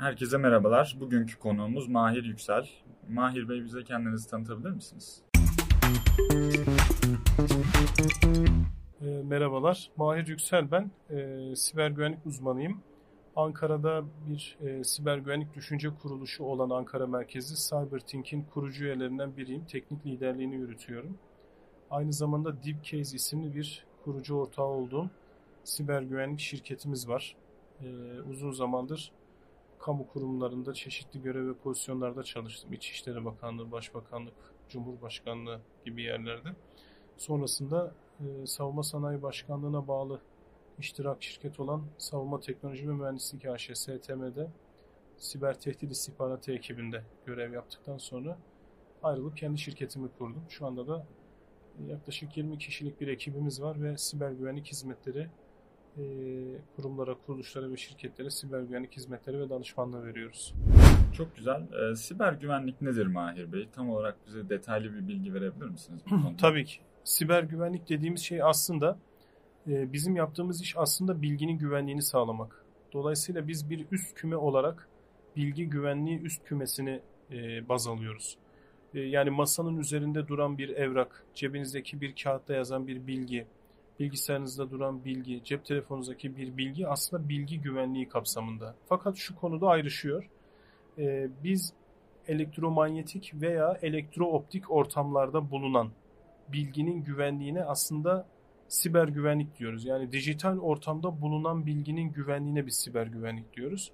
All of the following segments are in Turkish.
Herkese merhabalar. Bugünkü konuğumuz Mahir Yüksel. Mahir Bey bize kendinizi tanıtabilir misiniz? E, merhabalar, Mahir Yüksel ben. E, siber güvenlik uzmanıyım. Ankara'da bir e, siber güvenlik düşünce kuruluşu olan Ankara merkezi CyberThink'in kurucu üyelerinden biriyim. Teknik liderliğini yürütüyorum. Aynı zamanda Deepcase isimli bir kurucu ortağı olduğum siber güvenlik şirketimiz var. E, uzun zamandır kamu kurumlarında çeşitli görev ve pozisyonlarda çalıştım. İçişleri Bakanlığı, Başbakanlık, Cumhurbaşkanlığı gibi yerlerde. Sonrasında e, Savunma Sanayi Başkanlığı'na bağlı iştirak şirket olan Savunma Teknoloji ve Mühendislik AŞ STM'de siber tehdit istihbaratı ekibinde görev yaptıktan sonra ayrılıp kendi şirketimi kurdum. Şu anda da yaklaşık 20 kişilik bir ekibimiz var ve siber güvenlik hizmetleri e, kurumlara, kuruluşlara ve şirketlere siber güvenlik hizmetleri ve danışmanlığı veriyoruz. Çok güzel. E, siber güvenlik nedir Mahir Bey? Tam olarak bize detaylı bir bilgi verebilir misiniz bu konuda? Tabii ki. Siber güvenlik dediğimiz şey aslında e, bizim yaptığımız iş aslında bilginin güvenliğini sağlamak. Dolayısıyla biz bir üst küme olarak bilgi güvenliği üst kümesini e, baz alıyoruz. E, yani masanın üzerinde duran bir evrak, cebinizdeki bir kağıtta yazan bir bilgi, bilgisayarınızda duran bilgi, cep telefonunuzdaki bir bilgi aslında bilgi güvenliği kapsamında. Fakat şu konuda ayrışıyor. Ee, biz elektromanyetik veya elektrooptik ortamlarda bulunan bilginin güvenliğine aslında siber güvenlik diyoruz. Yani dijital ortamda bulunan bilginin güvenliğine biz siber güvenlik diyoruz.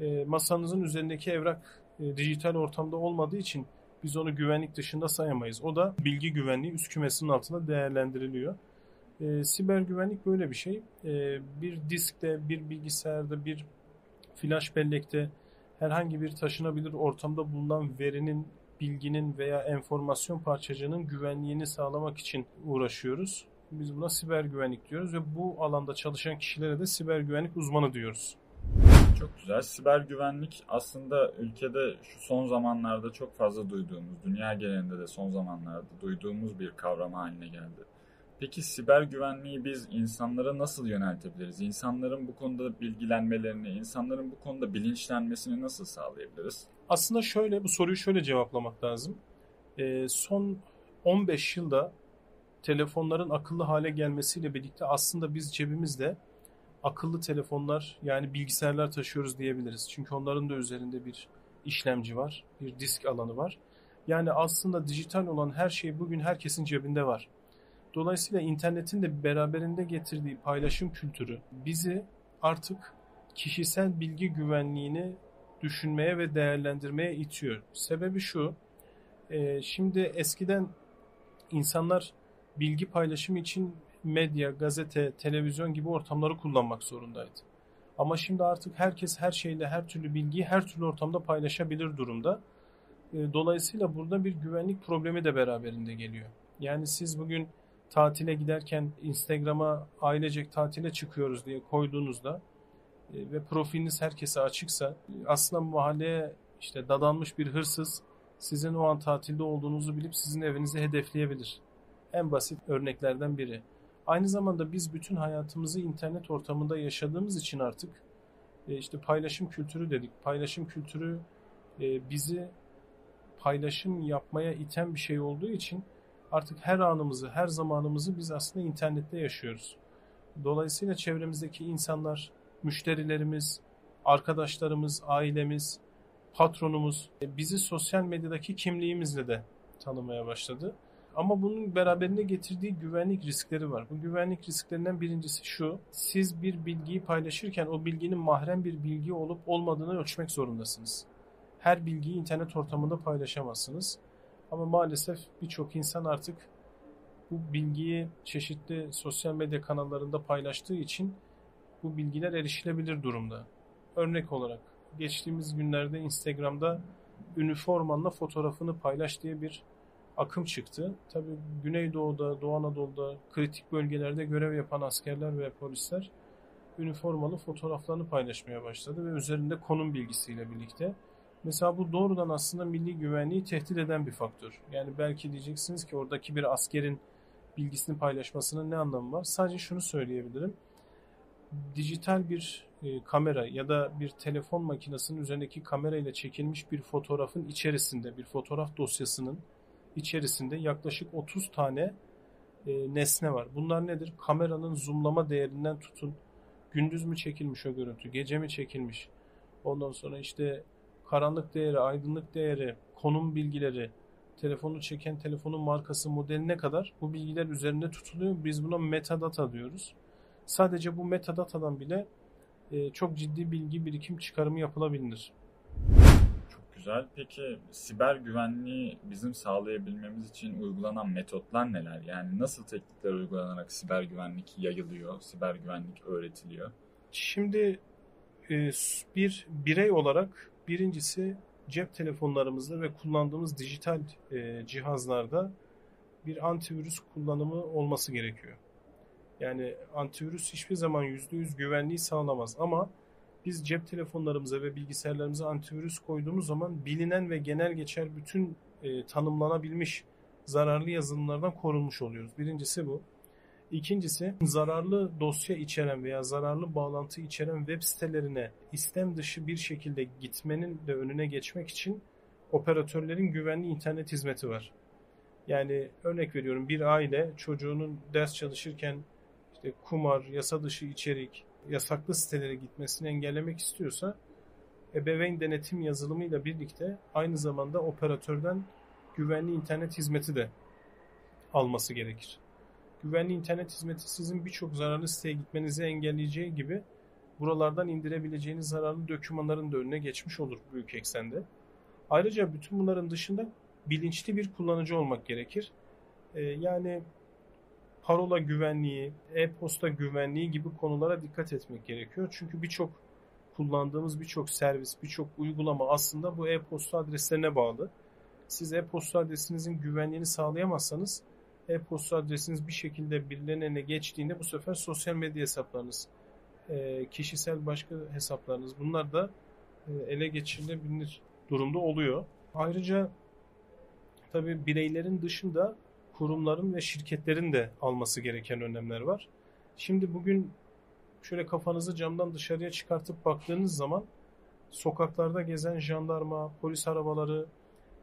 E, masanızın üzerindeki evrak e, dijital ortamda olmadığı için biz onu güvenlik dışında sayamayız. O da bilgi güvenliği üst kümesinin altında değerlendiriliyor. E, siber güvenlik böyle bir şey. E, bir diskte, bir bilgisayarda, bir flash bellekte herhangi bir taşınabilir ortamda bulunan verinin, bilginin veya enformasyon parçacığının güvenliğini sağlamak için uğraşıyoruz. Biz buna siber güvenlik diyoruz ve bu alanda çalışan kişilere de siber güvenlik uzmanı diyoruz. Çok güzel. Siber güvenlik aslında ülkede şu son zamanlarda çok fazla duyduğumuz, dünya genelinde de son zamanlarda duyduğumuz bir kavram haline geldi. Peki siber güvenliği biz insanlara nasıl yöneltebiliriz? İnsanların bu konuda bilgilenmelerini, insanların bu konuda bilinçlenmesini nasıl sağlayabiliriz? Aslında şöyle, bu soruyu şöyle cevaplamak lazım. E, son 15 yılda telefonların akıllı hale gelmesiyle birlikte aslında biz cebimizde akıllı telefonlar yani bilgisayarlar taşıyoruz diyebiliriz. Çünkü onların da üzerinde bir işlemci var, bir disk alanı var. Yani aslında dijital olan her şey bugün herkesin cebinde var. Dolayısıyla internetin de beraberinde getirdiği paylaşım kültürü bizi artık kişisel bilgi güvenliğini düşünmeye ve değerlendirmeye itiyor. Sebebi şu, e, şimdi eskiden insanlar bilgi paylaşımı için medya, gazete, televizyon gibi ortamları kullanmak zorundaydı. Ama şimdi artık herkes her şeyle her türlü bilgiyi her türlü ortamda paylaşabilir durumda. E, dolayısıyla burada bir güvenlik problemi de beraberinde geliyor. Yani siz bugün tatile giderken Instagram'a ailecek tatile çıkıyoruz diye koyduğunuzda e, ve profiliniz herkese açıksa aslında mahalleye işte dadanmış bir hırsız sizin o an tatilde olduğunuzu bilip sizin evinizi hedefleyebilir. En basit örneklerden biri. Aynı zamanda biz bütün hayatımızı internet ortamında yaşadığımız için artık e, işte paylaşım kültürü dedik. Paylaşım kültürü e, bizi paylaşım yapmaya iten bir şey olduğu için artık her anımızı, her zamanımızı biz aslında internette yaşıyoruz. Dolayısıyla çevremizdeki insanlar, müşterilerimiz, arkadaşlarımız, ailemiz, patronumuz e, bizi sosyal medyadaki kimliğimizle de tanımaya başladı. Ama bunun beraberinde getirdiği güvenlik riskleri var. Bu güvenlik risklerinden birincisi şu. Siz bir bilgiyi paylaşırken o bilginin mahrem bir bilgi olup olmadığını ölçmek zorundasınız. Her bilgiyi internet ortamında paylaşamazsınız. Ama maalesef birçok insan artık bu bilgiyi çeşitli sosyal medya kanallarında paylaştığı için bu bilgiler erişilebilir durumda. Örnek olarak geçtiğimiz günlerde Instagram'da üniformanla fotoğrafını paylaş diye bir akım çıktı. Tabi Güneydoğu'da, Doğu Anadolu'da kritik bölgelerde görev yapan askerler ve polisler üniformalı fotoğraflarını paylaşmaya başladı ve üzerinde konum bilgisiyle birlikte Mesela bu doğrudan aslında milli güvenliği tehdit eden bir faktör. Yani belki diyeceksiniz ki oradaki bir askerin bilgisini paylaşmasının ne anlamı var? Sadece şunu söyleyebilirim. dijital bir e, kamera ya da bir telefon makinesinin üzerindeki kamera ile çekilmiş bir fotoğrafın içerisinde, bir fotoğraf dosyasının içerisinde yaklaşık 30 tane e, nesne var. Bunlar nedir? Kameranın zoomlama değerinden tutun, gündüz mü çekilmiş o görüntü, gece mi çekilmiş, ondan sonra işte karanlık değeri, aydınlık değeri, konum bilgileri, telefonu çeken telefonun markası, modeline kadar bu bilgiler üzerinde tutuluyor. Biz buna metadata diyoruz. Sadece bu metadatadan bile e, çok ciddi bilgi birikim çıkarımı yapılabilir. Çok güzel. Peki siber güvenliği bizim sağlayabilmemiz için uygulanan metotlar neler? Yani nasıl teknikler uygulanarak siber güvenlik yayılıyor, siber güvenlik öğretiliyor? Şimdi e, bir birey olarak birincisi cep telefonlarımızda ve kullandığımız dijital e, cihazlarda bir antivirüs kullanımı olması gerekiyor. Yani antivirüs hiçbir zaman %100 güvenliği sağlamaz ama biz cep telefonlarımıza ve bilgisayarlarımıza antivirüs koyduğumuz zaman bilinen ve genel geçer bütün e, tanımlanabilmiş zararlı yazılımlardan korunmuş oluyoruz. Birincisi bu. İkincisi zararlı dosya içeren veya zararlı bağlantı içeren web sitelerine istem dışı bir şekilde gitmenin de önüne geçmek için operatörlerin güvenli internet hizmeti var. Yani örnek veriyorum bir aile çocuğunun ders çalışırken işte kumar, yasa dışı içerik, yasaklı sitelere gitmesini engellemek istiyorsa ebeveyn denetim yazılımıyla birlikte aynı zamanda operatörden güvenli internet hizmeti de alması gerekir. Güvenli internet hizmeti sizin birçok zararlı siteye gitmenizi engelleyeceği gibi buralardan indirebileceğiniz zararlı dokümanların da önüne geçmiş olur büyük eksende. Ayrıca bütün bunların dışında bilinçli bir kullanıcı olmak gerekir. Ee, yani parola güvenliği, e-posta güvenliği gibi konulara dikkat etmek gerekiyor. Çünkü birçok kullandığımız birçok servis, birçok uygulama aslında bu e-posta adreslerine bağlı. Siz e-posta adresinizin güvenliğini sağlayamazsanız e-posta adresiniz bir şekilde birilerinin geçtiğinde bu sefer sosyal medya hesaplarınız, e, kişisel başka hesaplarınız bunlar da e, ele geçirilebilir durumda oluyor. Ayrıca tabii bireylerin dışında kurumların ve şirketlerin de alması gereken önlemler var. Şimdi bugün şöyle kafanızı camdan dışarıya çıkartıp baktığınız zaman sokaklarda gezen jandarma, polis arabaları,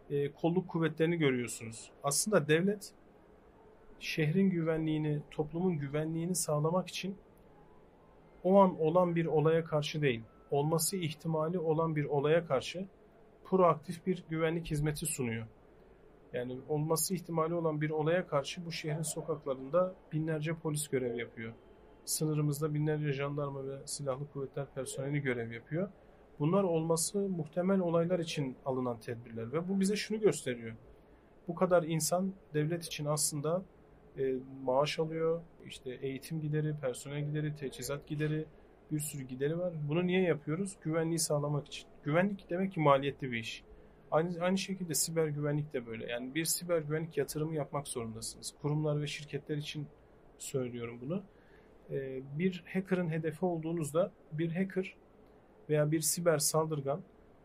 e, kolluk kuvvetlerini görüyorsunuz. Aslında devlet şehrin güvenliğini, toplumun güvenliğini sağlamak için o an olan bir olaya karşı değil, olması ihtimali olan bir olaya karşı proaktif bir güvenlik hizmeti sunuyor. Yani olması ihtimali olan bir olaya karşı bu şehrin sokaklarında binlerce polis görev yapıyor. Sınırımızda binlerce jandarma ve silahlı kuvvetler personeli görev yapıyor. Bunlar olması muhtemel olaylar için alınan tedbirler ve bu bize şunu gösteriyor. Bu kadar insan devlet için aslında e, maaş alıyor, işte eğitim gideri, personel gideri, teçhizat gideri, bir sürü gideri var. Bunu niye yapıyoruz? Güvenliği sağlamak için. Güvenlik demek ki maliyetli bir iş. Aynı, aynı şekilde siber güvenlik de böyle. Yani bir siber güvenlik yatırımı yapmak zorundasınız. Kurumlar ve şirketler için söylüyorum bunu. Ee, bir hacker'ın hedefi olduğunuzda bir hacker veya bir siber saldırgan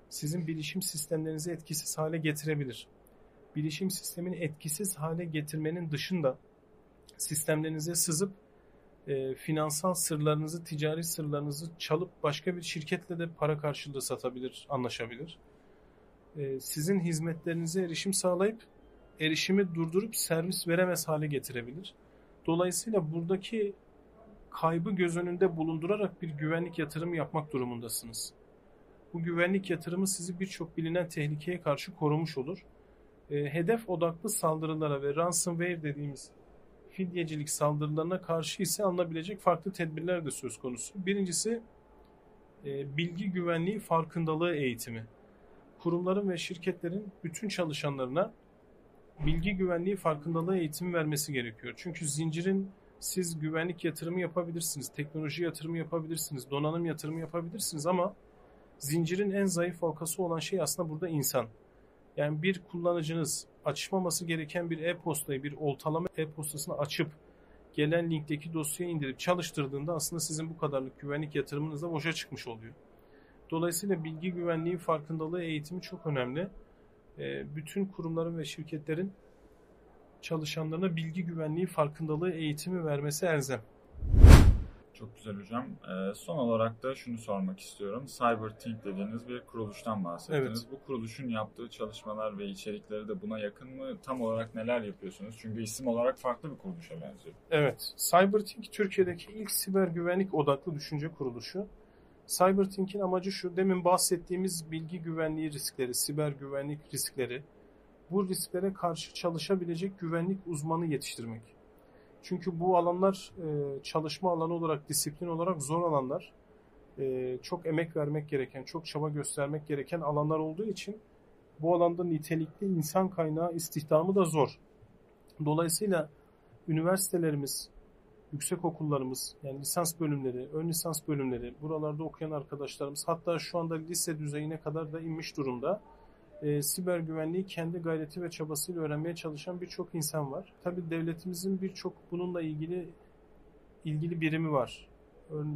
sizin bilişim sistemlerinizi etkisiz hale getirebilir. Bilişim sistemini etkisiz hale getirmenin dışında sistemlerinize sızıp e, finansal sırlarınızı, ticari sırlarınızı çalıp başka bir şirketle de para karşılığı satabilir, anlaşabilir. E, sizin hizmetlerinize erişim sağlayıp erişimi durdurup servis veremez hale getirebilir. Dolayısıyla buradaki kaybı göz önünde bulundurarak bir güvenlik yatırımı yapmak durumundasınız. Bu güvenlik yatırımı sizi birçok bilinen tehlikeye karşı korumuş olur. E, hedef odaklı saldırılara ve ransomware dediğimiz fidyecilik saldırılarına karşı ise alınabilecek farklı tedbirler de söz konusu. Birincisi e, bilgi güvenliği farkındalığı eğitimi. Kurumların ve şirketlerin bütün çalışanlarına bilgi güvenliği farkındalığı eğitimi vermesi gerekiyor. Çünkü zincirin siz güvenlik yatırımı yapabilirsiniz, teknoloji yatırımı yapabilirsiniz, donanım yatırımı yapabilirsiniz ama zincirin en zayıf halkası olan şey aslında burada insan. Yani bir kullanıcınız açmaması gereken bir e-postayı, bir oltalama e-postasını açıp gelen linkteki dosyayı indirip çalıştırdığında aslında sizin bu kadarlık güvenlik yatırımınız da boşa çıkmış oluyor. Dolayısıyla bilgi güvenliği farkındalığı eğitimi çok önemli. Ee, bütün kurumların ve şirketlerin çalışanlarına bilgi güvenliği farkındalığı eğitimi vermesi elzem. Çok güzel hocam. Ee, son olarak da şunu sormak istiyorum. CyberThink dediğiniz bir kuruluştan bahsettiniz. Evet. Bu kuruluşun yaptığı çalışmalar ve içerikleri de buna yakın mı? Tam olarak neler yapıyorsunuz? Çünkü isim olarak farklı bir kuruluşa benziyor. Evet, CyberThink Türkiye'deki ilk siber güvenlik odaklı düşünce kuruluşu. CyberThink'in amacı şu, demin bahsettiğimiz bilgi güvenliği riskleri, siber güvenlik riskleri, bu risklere karşı çalışabilecek güvenlik uzmanı yetiştirmek. Çünkü bu alanlar e, çalışma alanı olarak, disiplin olarak zor alanlar. E, çok emek vermek gereken, çok çaba göstermek gereken alanlar olduğu için bu alanda nitelikli insan kaynağı istihdamı da zor. Dolayısıyla üniversitelerimiz, yüksek okullarımız, yani lisans bölümleri, ön lisans bölümleri, buralarda okuyan arkadaşlarımız, hatta şu anda lise düzeyine kadar da inmiş durumda. E, siber güvenliği kendi gayreti ve çabasıyla öğrenmeye çalışan birçok insan var. Tabii devletimizin birçok bununla ilgili ilgili birimi var.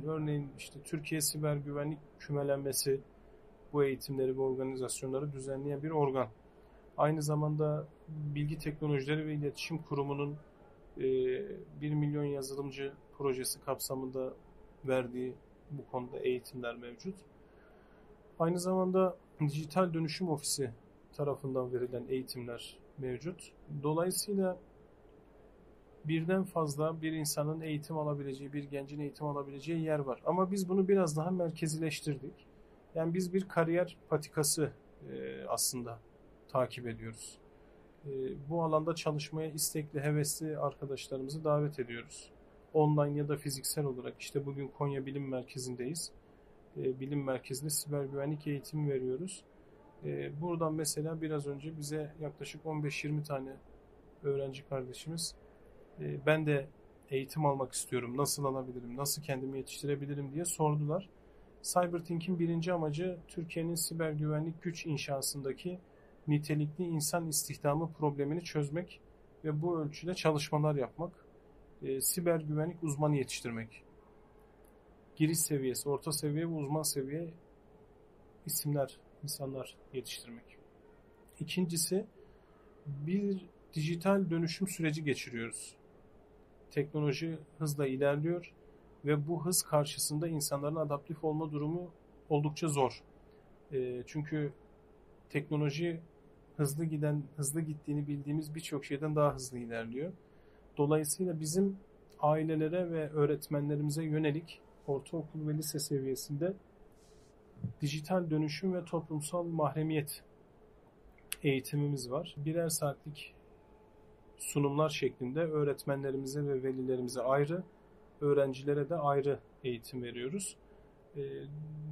Örneğin işte Türkiye Siber Güvenlik Kümelenmesi bu eğitimleri ve organizasyonları düzenleyen bir organ. Aynı zamanda Bilgi Teknolojileri ve İletişim Kurumu'nun 1 milyon yazılımcı projesi kapsamında verdiği bu konuda eğitimler mevcut. Aynı zamanda Dijital Dönüşüm Ofisi tarafından verilen eğitimler mevcut. Dolayısıyla birden fazla bir insanın eğitim alabileceği, bir gencin eğitim alabileceği yer var. Ama biz bunu biraz daha merkezileştirdik. Yani biz bir kariyer patikası aslında takip ediyoruz. Bu alanda çalışmaya istekli, hevesli arkadaşlarımızı davet ediyoruz. Online ya da fiziksel olarak işte bugün Konya Bilim Merkezi'ndeyiz. Bilim Merkezi'nde siber güvenlik eğitimi veriyoruz. Buradan mesela biraz önce bize yaklaşık 15-20 tane öğrenci kardeşimiz ben de eğitim almak istiyorum, nasıl alabilirim, nasıl kendimi yetiştirebilirim diye sordular. CyberThink'in birinci amacı Türkiye'nin siber güvenlik güç inşasındaki nitelikli insan istihdamı problemini çözmek ve bu ölçüde çalışmalar yapmak, e, siber güvenlik uzmanı yetiştirmek. Giriş seviyesi, orta seviye ve uzman seviye isimler, insanlar yetiştirmek. İkincisi, bir dijital dönüşüm süreci geçiriyoruz. Teknoloji hızla ilerliyor ve bu hız karşısında insanların adaptif olma durumu oldukça zor. E, çünkü teknoloji hızlı giden, hızlı gittiğini bildiğimiz birçok şeyden daha hızlı ilerliyor. Dolayısıyla bizim ailelere ve öğretmenlerimize yönelik ortaokul ve lise seviyesinde dijital dönüşüm ve toplumsal mahremiyet eğitimimiz var. Birer saatlik sunumlar şeklinde öğretmenlerimize ve velilerimize ayrı, öğrencilere de ayrı eğitim veriyoruz. E,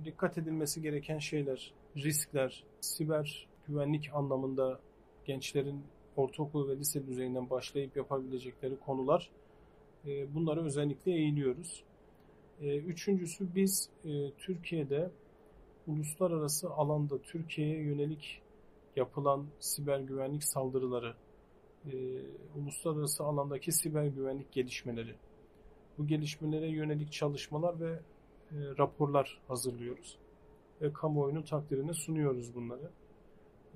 dikkat edilmesi gereken şeyler, riskler, siber güvenlik anlamında gençlerin ortaokul ve lise düzeyinden başlayıp yapabilecekleri konular e, bunlara özellikle eğiliyoruz. E, üçüncüsü biz e, Türkiye'de uluslararası alanda Türkiye'ye yönelik yapılan siber güvenlik saldırıları, uluslararası alandaki siber güvenlik gelişmeleri, bu gelişmelere yönelik çalışmalar ve raporlar hazırlıyoruz ve kamuoyunun takdirine sunuyoruz bunları.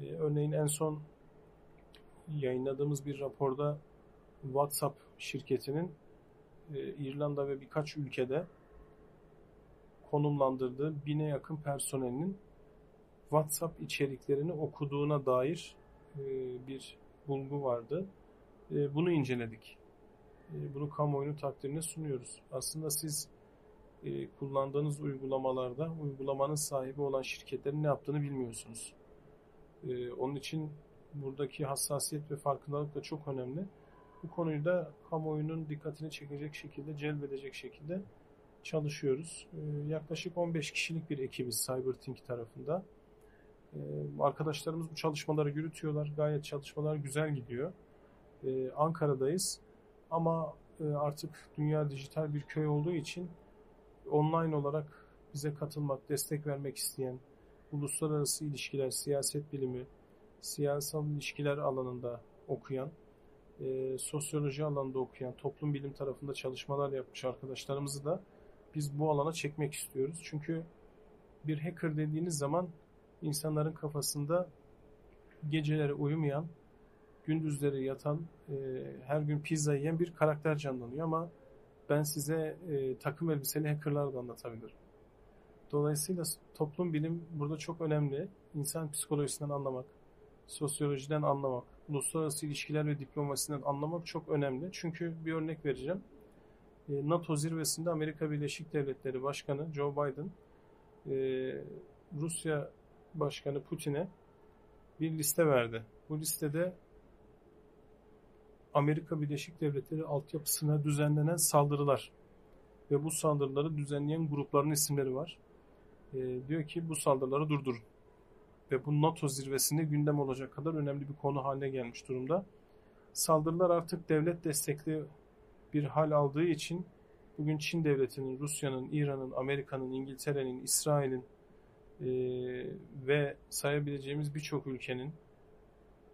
Ee, örneğin en son yayınladığımız bir raporda WhatsApp şirketinin e, İrlanda ve birkaç ülkede konumlandırdığı bine yakın personelinin WhatsApp içeriklerini okuduğuna dair e, bir bulgu vardı. E, bunu inceledik. Bunu kamuoyunun takdirine sunuyoruz. Aslında siz kullandığınız uygulamalarda uygulamanın sahibi olan şirketlerin ne yaptığını bilmiyorsunuz. Onun için buradaki hassasiyet ve farkındalık da çok önemli. Bu konuyu da kamuoyunun dikkatini çekecek şekilde, celbedecek şekilde çalışıyoruz. Ee, yaklaşık 15 kişilik bir ekibiz CyberThink tarafında. Ee, arkadaşlarımız bu çalışmaları yürütüyorlar. Gayet çalışmalar güzel gidiyor. Ee, Ankara'dayız ama e, artık dünya dijital bir köy olduğu için online olarak bize katılmak, destek vermek isteyen, uluslararası ilişkiler, siyaset bilimi, siyasal ilişkiler alanında okuyan, e, sosyoloji alanında okuyan, toplum bilim tarafında çalışmalar yapmış arkadaşlarımızı da biz bu alana çekmek istiyoruz. Çünkü bir hacker dediğiniz zaman insanların kafasında geceleri uyumayan, gündüzleri yatan, e, her gün pizza yiyen bir karakter canlanıyor ama ben size e, takım elbiseli hackerlar da anlatabilirim. Dolayısıyla toplum bilim burada çok önemli. İnsan psikolojisinden anlamak, sosyolojiden anlamak, uluslararası ilişkiler ve diplomasiden anlamak çok önemli. Çünkü bir örnek vereceğim. E, NATO zirvesinde Amerika Birleşik Devletleri Başkanı Joe Biden e, Rusya Başkanı Putin'e bir liste verdi. Bu listede Amerika Birleşik Devletleri altyapısına düzenlenen saldırılar ve bu saldırıları düzenleyen grupların isimleri var. E, diyor ki bu saldırıları durdurun. Ve bu NATO zirvesinde gündem olacak kadar önemli bir konu haline gelmiş durumda. Saldırılar artık devlet destekli bir hal aldığı için bugün Çin devletinin, Rusya'nın, İran'ın, Amerika'nın, İngiltere'nin, İsrail'in e, ve sayabileceğimiz birçok ülkenin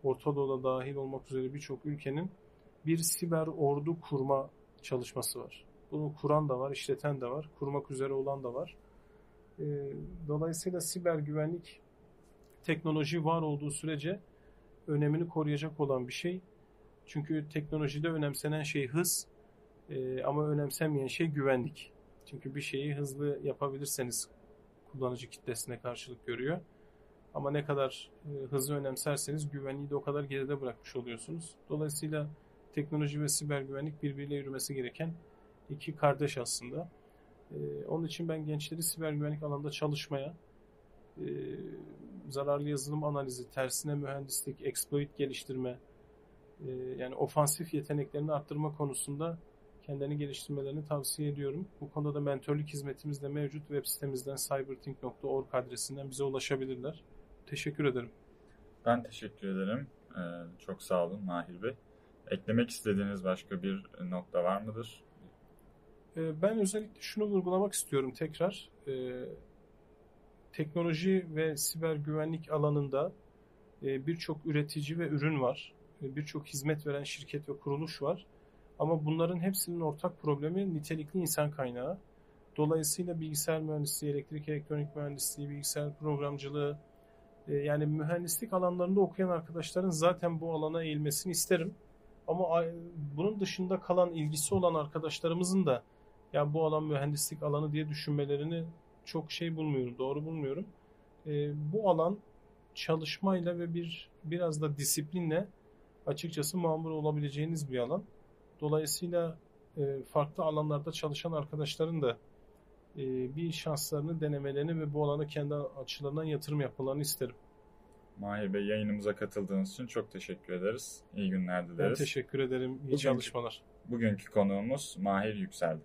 Orta Doğu'da dahil olmak üzere birçok ülkenin bir siber ordu kurma çalışması var. Bunu kuran da var, işleten de var, kurmak üzere olan da var. E, dolayısıyla siber güvenlik teknoloji var olduğu sürece önemini koruyacak olan bir şey. Çünkü teknolojide önemsenen şey hız e, ama önemsenmeyen şey güvenlik. Çünkü bir şeyi hızlı yapabilirseniz kullanıcı kitlesine karşılık görüyor. Ama ne kadar e, hızlı önemserseniz güvenliği de o kadar geride bırakmış oluyorsunuz. Dolayısıyla teknoloji ve siber güvenlik birbiriyle yürümesi gereken iki kardeş aslında. E, onun için ben gençleri siber güvenlik alanında çalışmaya, e, zararlı yazılım analizi, tersine mühendislik, exploit geliştirme, e, yani ofansif yeteneklerini arttırma konusunda kendini geliştirmelerini tavsiye ediyorum. Bu konuda da mentorluk hizmetimiz de mevcut. Web sitemizden cyberthink.org adresinden bize ulaşabilirler. Teşekkür ederim. Ben teşekkür ederim. Ee, çok sağ olun Mahir Bey. Eklemek istediğiniz başka bir nokta var mıdır? Ee, ben özellikle şunu vurgulamak istiyorum tekrar. Ee, teknoloji ve siber güvenlik alanında e, birçok üretici ve ürün var. E, birçok hizmet veren şirket ve kuruluş var. Ama bunların hepsinin ortak problemi nitelikli insan kaynağı. Dolayısıyla bilgisayar mühendisliği, elektrik elektronik mühendisliği, bilgisayar programcılığı, e, yani mühendislik alanlarında okuyan arkadaşların zaten bu alana eğilmesini isterim. Ama bunun dışında kalan ilgisi olan arkadaşlarımızın da ya bu alan mühendislik alanı diye düşünmelerini çok şey bulmuyorum, doğru bulmuyorum. E, bu alan çalışmayla ve bir biraz da disiplinle açıkçası mamur olabileceğiniz bir alan. Dolayısıyla e, farklı alanlarda çalışan arkadaşların da e, bir şanslarını denemelerini ve bu alana kendi açılarından yatırım yapmalarını isterim. Mahir Bey yayınımıza katıldığınız için çok teşekkür ederiz. İyi günler dileriz. Ben teşekkür ederim. İyi bugünkü, çalışmalar. Bugünkü konuğumuz Mahir Yükseldi.